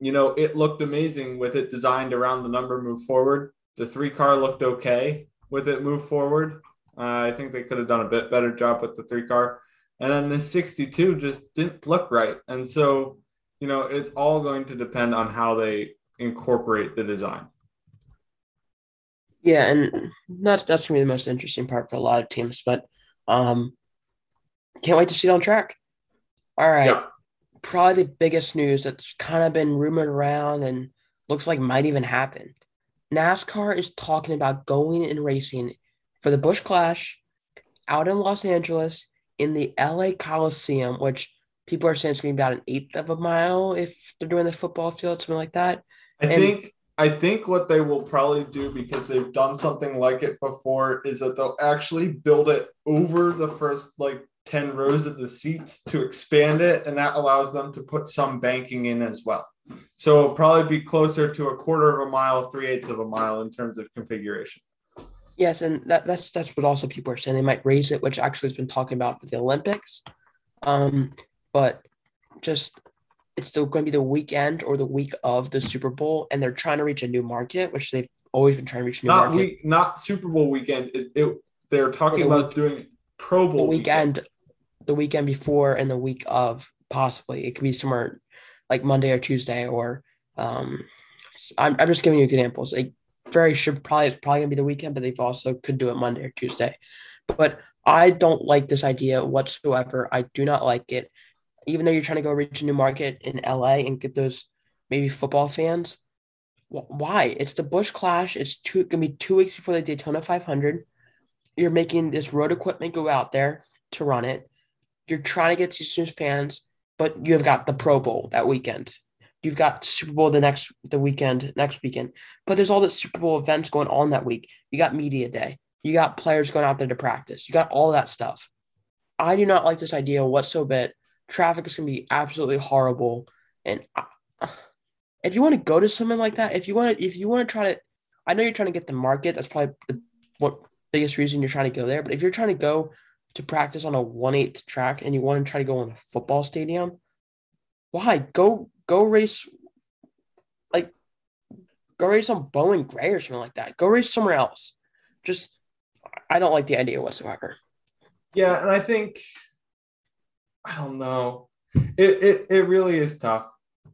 you know, it looked amazing with it designed around the number move forward. The three car looked okay with it move forward. Uh, I think they could have done a bit better job with the three car. And then the 62 just didn't look right. And so, you know, it's all going to depend on how they incorporate the design. Yeah, and that's that's gonna be the most interesting part for a lot of teams. But um, can't wait to see it on track. All right, Yeah. probably the biggest news that's kind of been rumored around and looks like might even happen. NASCAR is talking about going and racing for the Busch Clash out in Los Angeles in the LA Coliseum, which people are saying it's going to be about an eighth of a mile if they're doing the football field, something like that. I And- think I think what they will probably do because they've done something like it before is that they'll actually build it over the first like 10 rows of the seats to expand it and that allows them to put some banking in as well. So it'll probably be closer to a quarter of a mile, three eighths of a mile in terms of configuration. Yes, and that, that's that's what also people are saying. They might raise it, which actually has been talking about for the Olympics. Um, but just it's still going to be the weekend or the week of the Super Bowl, and they're trying to reach a new market, which they've always been trying to reach a new Not market. week, not Super Bowl weekend. It, it they're talking the about doing Pro the Bowl weekend, the weekend before, and the week of possibly it could be somewhere like Monday or Tuesday, or um, I'm I'm just giving you examples. Like very sure probably it's probably gonna be the weekend, but they've also could do it Monday or Tuesday. But I don't like this idea whatsoever. I do not like it. Even though you're trying to go reach a new market in LA and get those maybe football fans, wh- why? It's the Busch Clash. It's two gonna be two weeks before the Daytona 500. You're making this road equipment go out there to run it. You're trying to get these fans, but you've got the Pro Bowl that weekend. You've got Super Bowl the next the weekend next weekend. But there's all the Super Bowl events going on that week. You got media day. You got players going out there to practice. You got all that stuff. I do not like this idea whatsoever. Traffic is going to be absolutely horrible. And I- if you want to go to something like that, if you want to, if you want to try to, I know you're trying to get the market. That's probably the what biggest reason you're trying to go there. But if you're trying to go to practice on a one eighth track and you want to try to go on a football stadium, why go go race like Go race on Bowman Gray or something like that. Go race somewhere else. Just, I don't like the idea whatsoever. Yeah, and I think I don't know. It it it really is tough.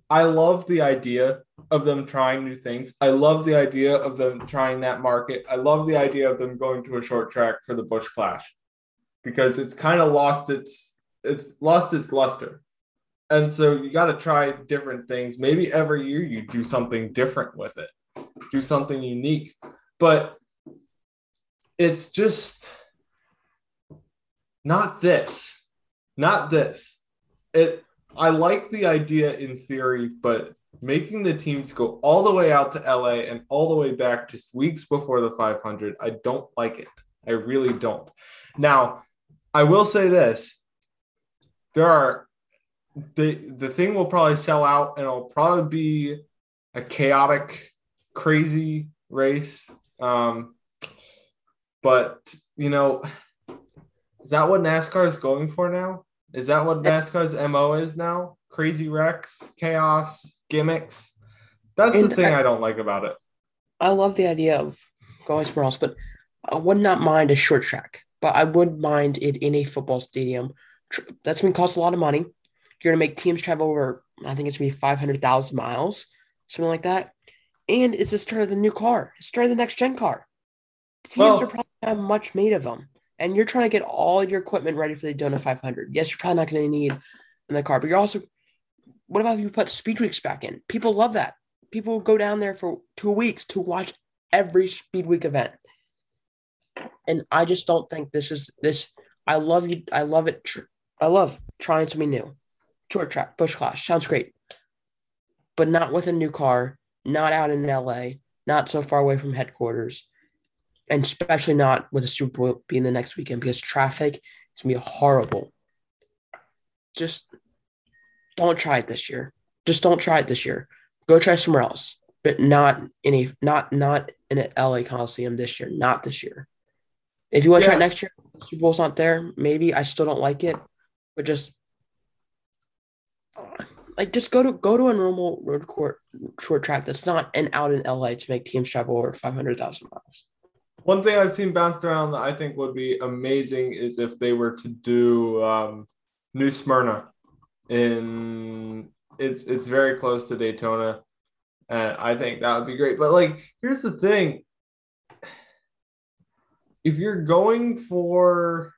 I love the idea of them trying new things. I love the idea of them trying that market. I love the idea of them going to a short track for the Busch Clash because it's kind of lost its it's lost its luster. And so you got to try different things. Maybe every year you do something different with it. Do something unique. But it's just not this. Not this. It I like the idea in theory, but making the teams go all the way out to LA and all the way back just weeks before the 500, I don't like it. I really don't. Now, I will say this. There are the the thing will probably sell out and it'll probably be a chaotic, crazy race. Um, but you know, is that what NASCAR is going for now? Is that what NASCAR's MO is now? Crazy wrecks, chaos, gimmicks. That's And the thing I- I don't like about it. I love the idea of going somewhere else, but I would not mind a short track. But I would mind it in a football stadium. That's going to cost a lot of money. You're going to make teams travel over, I think it's going to be 500,000 miles, something like that. And it's the start of the new car, it's the start of the next gen car. Teams Well- are probably not much made of them. And you're trying to get all your equipment ready for the Daytona 500. Yes, you're probably not going to need in the car, but you're also, what about if you put speed weeks back in? People love that. People go down there for two weeks to watch every speed week event. And i just don't think this is this i love you i love it i love trying something new. Short track busch clash sounds great. But not with a new car not out in la not so far away from headquarters and especially not with the super bowl being the next weekend because traffic is going to be horrible just don't try it this year just don't try it this year go try somewhere else, but not any, not not in an LA Coliseum this year, not this year. If you want to try Yeah. it next year, Super Bowl's not there. Maybe I still don't like it, but just like just go to go to a normal road court short track that's not an out in LA to make teams travel over five hundred thousand miles. One thing I've seen bounced around that I think would be amazing is if they were to do um, New Smyrna in it's it's very close to Daytona, and I think that would be great. But like, here's the thing: if you're going for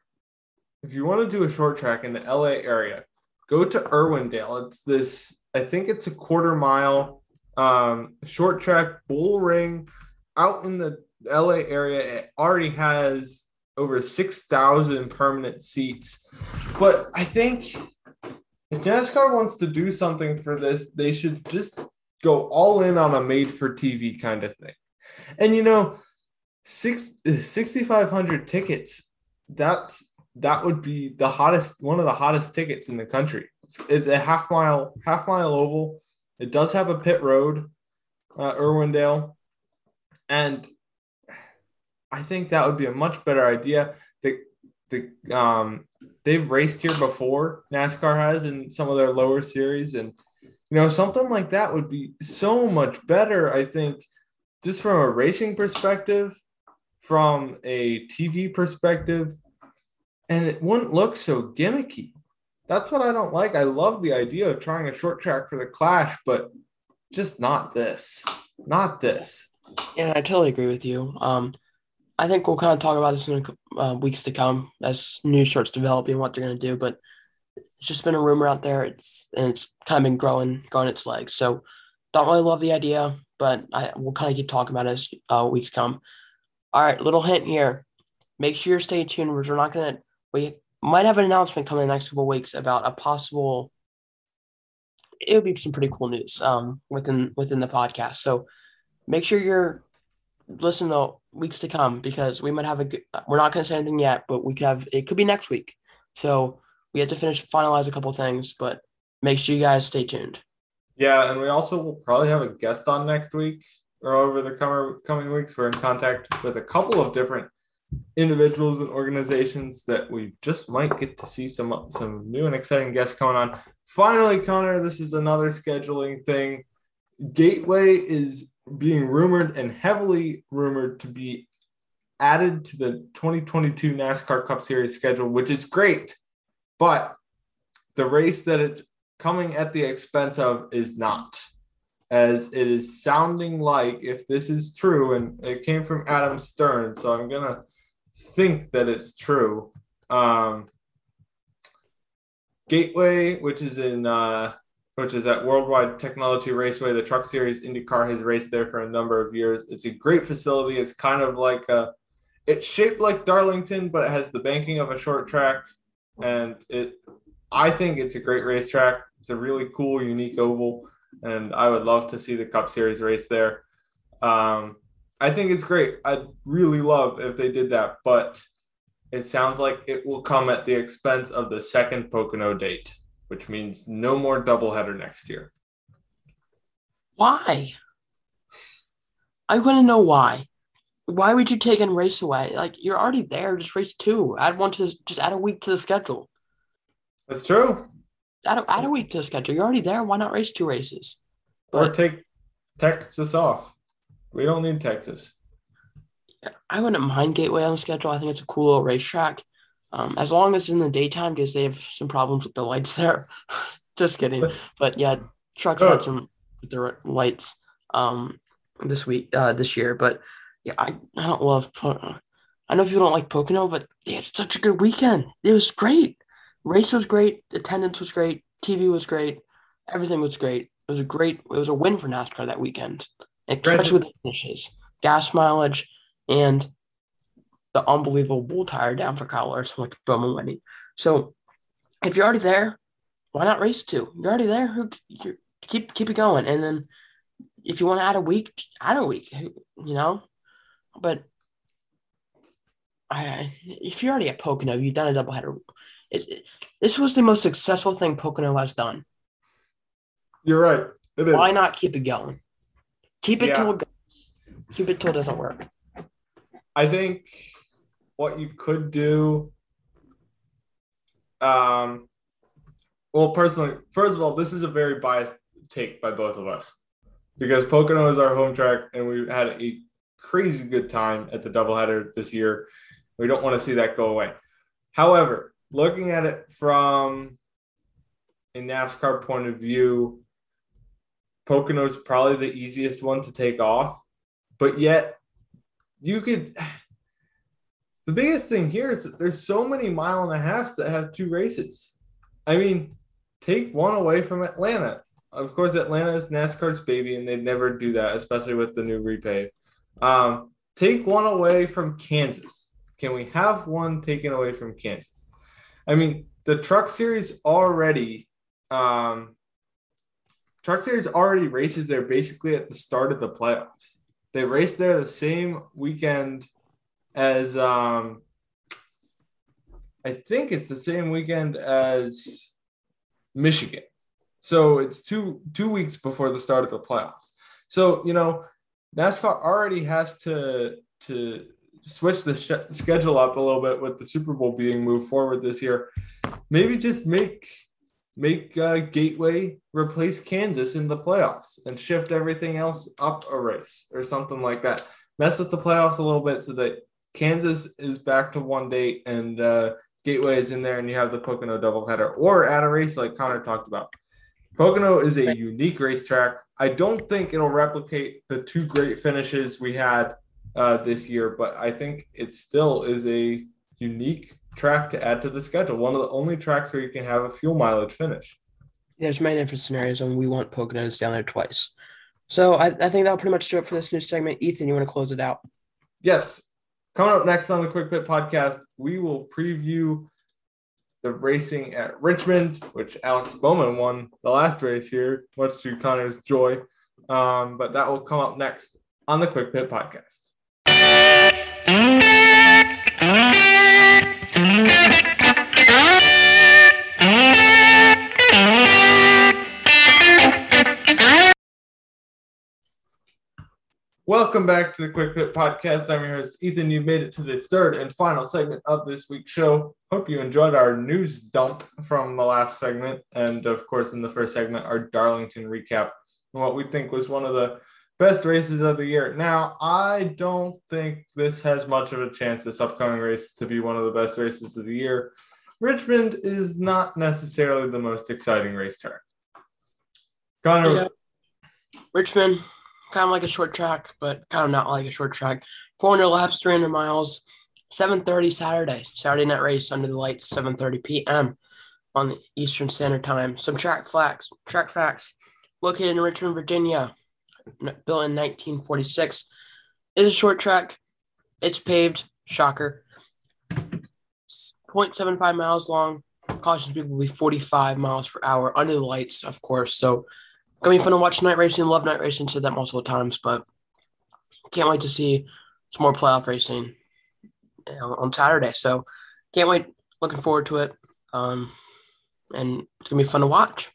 if you want to do a short track in the LA area, go to Irwindale. It's this I think it's a quarter mile um, short track bull ring out in the LA area. Already has over 6,000 permanent seats. But I think if NASCAR wants to do something for this, they should just go all in on a made for TV kind of thing. And you know, six, 6,500 tickets, that's that would be the hottest one of the hottest tickets in the country. It's a half mile half mile oval. It does have a pit road, uh, Irwindale, and I think that would be a much better idea. The the um they've raced here before NASCAR has in some of their lower series, and you know something like that would be so much better. I think just from a racing perspective, from a TV perspective, and it wouldn't look so gimmicky. That's what I don't like. I love the idea of trying a short track for the Clash, but just not this. Not this. Yeah, I totally agree with you. Um, I think we'll kind of talk about this in uh, weeks to come as news starts developing what they're going to do. But it's just been a rumor out there. It's and it's kind of been growing, growing its legs. So don't really love the idea, but I we'll kind of keep talking about it as uh, weeks come. All right, little hint here. Make sure you stay tuned. We're not going to. We might have an announcement coming in the next couple weeks about a possible. It would be some pretty cool news um, within within the podcast. So make sure you're listening to weeks to come because we might have a good, uh, we're not going to say anything yet but we could have it could be next week so we have to finish finalize a couple things but make sure you guys stay tuned Yeah, and we also will probably have a guest on next week or over the coming coming weeks. We're in contact with a couple of different individuals and organizations that we just might get to see some some new and exciting guests coming on. Finally, Connor, this is another scheduling thing. Gateway is being rumored and heavily rumored to be added to the 2022 NASCAR Cup Series schedule, which is great. But the race that it's coming at the expense of is not, as it is sounding like, if this is true, and it came from Adam Stern, so I'm going to think that it's true. Um, Gateway, which is in uh, which is at Worldwide Technology Raceway, the Truck Series IndyCar has raced there for a number of years. It's a great facility. It's kind of like a, it's shaped like Darlington, but it has the banking of a short track, and it, I think it's a great racetrack. It's a really cool, unique oval, and I would love to see the Cup Series race there. Um, I think it's great. I'd really love if they did that, but it sounds like it will come at the expense of the second Pocono date, which means no more doubleheader next year. Why? I want to know why. Why would you take and race away? Like you're already there. Just race two. Add one to just add a week to the schedule. That's true. Add a, add a week to the schedule. You're already there. Why not race two races? or take Texas off. We don't need Texas. I wouldn't mind Gateway on the schedule. I think it's a cool little racetrack. Um, as long as in the daytime because they have some problems with the lights there. Just kidding. But yeah, trucks Oh. had some with their lights um this week uh this year. But yeah, I, I don't love Po- I know people don't like Pocono, but yeah, it's such a good weekend. It was great. Race was great, attendance was great, TV was great, everything was great. It was a great it was a win for NASCAR that weekend. Especially with the finishes. Gas mileage and the unbelievable bull tire down for Kyle Larson with Bowman winning. So if you're already there, why not race two? You're already there. Who keep keep it going, and then if you want to add a week, add a week. You know, but I if you're already at Pocono, you've done a doubleheader. It, it, this was the most successful thing Pocono has done. You're right. It is. Why not keep it going? Keep it Yeah. till it goes. Keep it till it doesn't work. I think what you could do. Um, well, personally, first of all, this is a very biased take by both of us because Pocono is our home track, and we had a crazy good time at the doubleheader this year. We don't want to see that go away. However, looking at it from a NASCAR point of view, Pocono is probably the easiest one to take off, but yet you could. The biggest thing here is that there's so many mile and a halfs that have two races. I mean, take one away from Atlanta. Of course, Atlanta is NASCAR's baby, and they'd never do that, especially with the new repave. Um, take one away from Kansas. Can we have one taken away from Kansas? I mean, the Truck Series already, um, Truck Series already races there basically at the start of the playoffs. They race there the same weekend as um, I think it's the same weekend as Michigan. So it's two two weeks before the start of the playoffs. So you know, NASCAR already has to to switch the sh- schedule up a little bit with the Super Bowl being moved forward this year. Maybe just make make uh, Gateway replace Kansas in the playoffs and shift everything else up a race or something like that. Mess with the playoffs a little bit so that Kansas is back to one date and uh, Gateway is in there, and you have the Pocono doubleheader, or at a race like Connor talked about. Pocono is a unique racetrack. I don't think it'll replicate the two great finishes we had uh, this year, but I think it still is a unique track to add to the schedule. One of the only tracks where you can have a fuel mileage finish. There's many different scenarios, and we want Poconos down there twice. So I, I think that'll pretty much do it for this new segment. Ethan, you want to close it out? Yes. Coming up next on the Quick Pit podcast, we will preview the racing at Richmond, which Alex Bowman won the last race here, much to Connor's joy. Um, but that will come up next on the Quick Pit podcast. Welcome back to the Quick Pit Podcast. I'm your host, Ethan. You made it to the third and final segment of this week's show. Hope you enjoyed our news dump from the last segment. And of course, in the first segment, our Darlington recap and what we think was one of the best races of the year. Now, I don't think this has much of a chance, this upcoming race, to be one of the best races of the year. Richmond is not necessarily the most exciting racetrack. Connor, Yeah. Richmond, kind of like a short track, but kind of not like a short track. 400 laps, 300 miles, 7:30 Saturday, Saturday night race under the lights, 7:30 p.m. on the Eastern Standard Time. Some track facts. Track facts. Located in Richmond, Virginia, built in 1946, is a short track. It's paved. Shocker. 0.75 miles long. Caution speed will be 45 miles per hour under the lights, of course. So gonna be fun to watch night racing. Love night racing. Said that multiple times, but can't wait to see some more playoff racing on Saturday. So can't wait. Looking forward to it. Um, and it's gonna be fun to watch.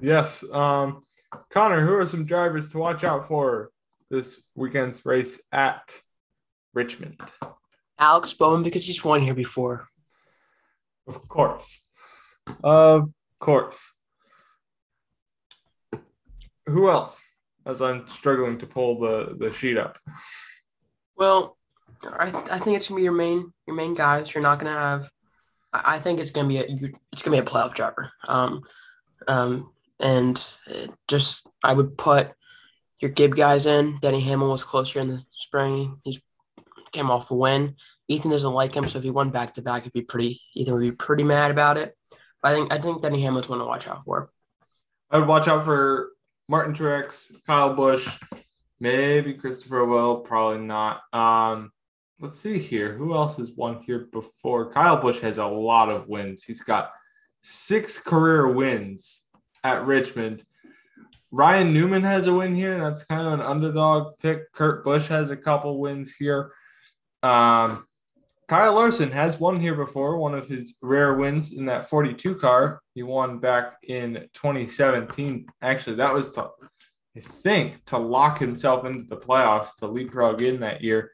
yes. Um, Connor, who are some drivers to watch out for this weekend's race at Richmond? Alex Bowman because he's won here before. Of course. Of course. Who else? As I'm struggling to pull the, the sheet up. Well, I, I think it's gonna be your main your main guys. You're not gonna have. I I think it's gonna be a you- it's gonna be a playoff driver. Um, um, and just I would put your Gibbs guys in. Denny Hamlin was closer in the spring. He's came off a win. Ethan doesn't like him, so if he won back to back, it'd be pretty. Ethan would be pretty mad about it. But I think I think Denny Hamlin's one to watch out for. I would watch out for Martin Truex, Kyle Busch, maybe Christopher Bell, probably not. Um, let's see here. Who else has won here before? Kyle Busch has a lot of wins. He's got six career wins at Richmond. Ryan Newman has a win here. That's kind of an underdog pick. Kurt Busch has a couple wins here. Um, Kyle Larson has won here before, one of his rare wins in that 42 car. He won back in 2017. Actually, that was to, I think, to lock himself into the playoffs to leapfrog in that year.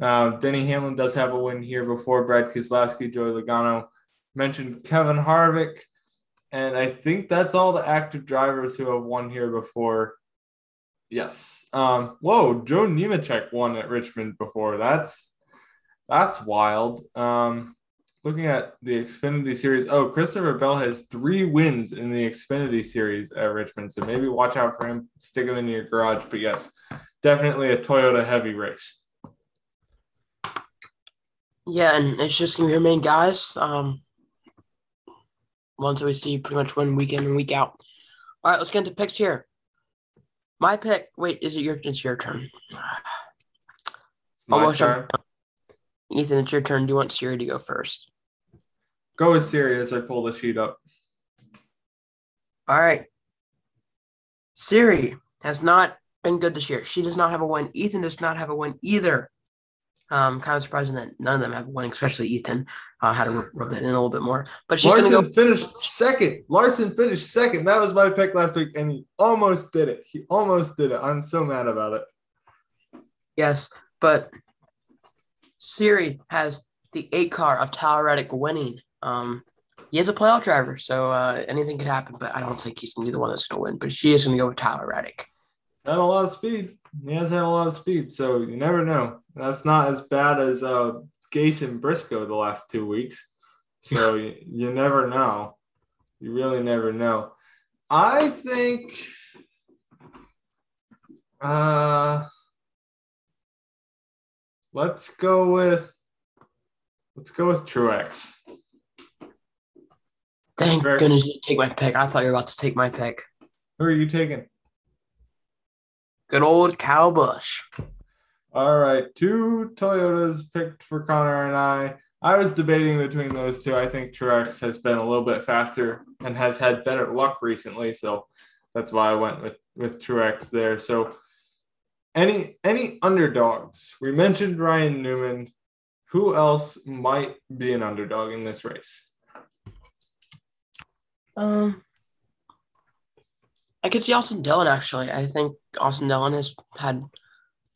Uh, Denny Hamlin does have a win here before Brad Keselowski, Joey Logano mentioned Kevin Harvick. And I think that's all the active drivers who have won here before. Yes. Um, whoa, Joe Nemechek won at Richmond before. That's that's wild. Um, looking at the Xfinity Series, oh, Christopher Bell has three wins in the Xfinity Series at Richmond, so maybe watch out for him. Stick him in your garage. But yes, definitely a Toyota heavy race. Yeah, and it's just gonna be your main guys. Um, ones we see pretty much one week in and week out. All right, let's get into picks here. My pick. Wait, is it your? It's your turn. It's my Almost turn. Ethan, it's your turn. Do you want Siri to go first? Go with Siri as I pull the sheet up. All right. Siri has not been good this year. She does not have a win. Ethan does not have a win either. Um, kind of surprising that none of them have a win, especially Ethan. Uh, had to rub- that in a little bit more. But she's Larson gonna go. finished second. Larson finished second. That was my pick last week, and he almost did it. He almost did it. I'm so mad about it. Yes, but Siri has the eight car of Tyler Reddick winning. Um, he is a playoff driver, so uh, anything could happen. But I don't think he's gonna be the one that's gonna win. But she is gonna go with Tyler Reddick. Had a lot of speed. He has had a lot of speed, so you never know. That's not as bad as uh, Gase and Briscoe the last two weeks. So you, you never know. You really never know. I think. Uh, let's go with. Let's go with Truex. Thank Very- goodness you take my pick. I thought you were about to take my pick. Who are you taking? Good old Kyle Busch. All right, two Toyotas picked for Connor and I. I was debating between those two. I think Truex has been a little bit faster and has had better luck recently, so that's why I went with with Truex there. So, any any underdogs? We mentioned Ryan Newman. Who else might be an underdog in this race? Um, I could see Austin Dillon actually. I think Austin Dillon has had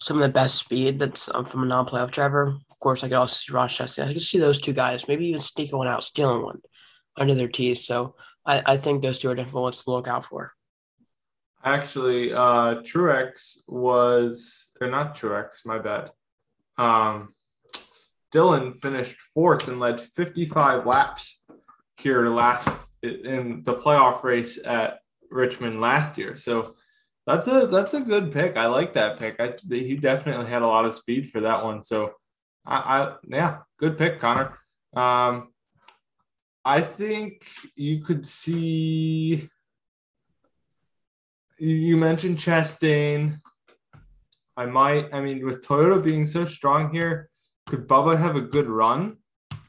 some of the best speed that's um, from a non-playoff driver. Of course, I could also see Ross Chastain. I could see those two guys, maybe even sneaking one out, stealing one under their teeth. So I, I think those two are definitely ones to look out for. Actually, uh, Truex was, or not Truex, my bad. Um, Dillon finished fourth and led 55 laps here last in the playoff race at Richmond last year. So that's a that's a good pick. I like that pick. I he definitely had a lot of speed for that one. So I, I yeah, good pick, Connor. Um, I think you could see. You mentioned Chastain. I might. I mean, with Toyota being so strong here, could Bubba have a good run?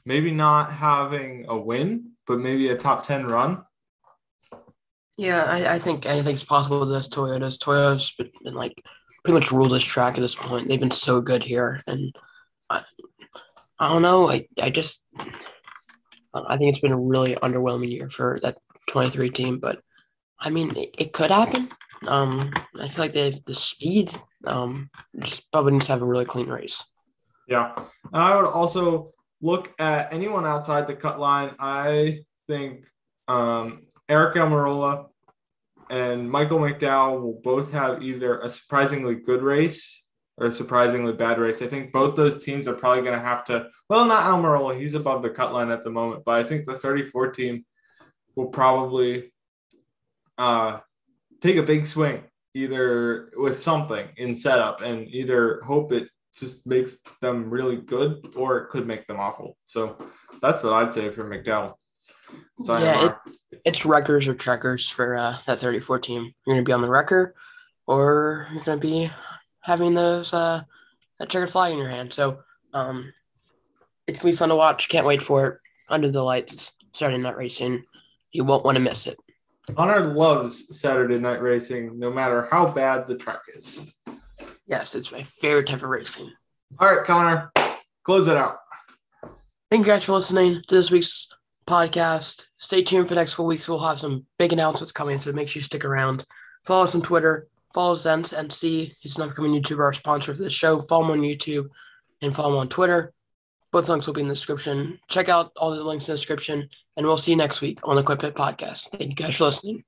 Maybe not having a win, but maybe a top ten run. Yeah, I, I think anything's possible with this Toyotas. Toyota's been, been like pretty much ruled this track at this point. They've been so good here, and I, I don't know. I I just I think it's been a really underwhelming year for that 23 team, but I mean, it, it could happen. Um, I feel like they have the speed. Um, just probably needs to have a really clean race. Yeah, and I would also look at anyone outside the cut line. I think um, Aric Almirola and Michael McDowell will both have either a surprisingly good race or a surprisingly bad race. I think both those teams are probably going to have to, well, not Almirola, he's above the cut line at the moment, but I think the 34 team will probably uh, take a big swing either with something in setup and either hope it just makes them really good or it could make them awful. So that's what I'd say for McDowell. yeah, it, it's wreckers or trekkers for uh, that 34 team. You're going to be on the wrecker or you're going to be having those uh, that checkered flag in your hand. So um, it's gonna be fun to watch. Can't wait for it. Under the lights, Saturday night racing. You won't want to miss it. Connor loves Saturday night racing, no matter how bad the track is. Yes, it's my favorite type of racing. All right, Connor, close it out. Thank you guys for listening to this week's podcast. Stay tuned for the next couple weeks. We'll have some big announcements coming, so make sure you stick around. Follow us on Twitter Follow ZenseNC. He's an upcoming YouTuber, our sponsor for the show. Follow him on YouTube and follow him on Twitter. Both links will be in the description. Check out all the links in the description, and we'll see you next week on the Quick Pit Podcast. Thank you guys for listening.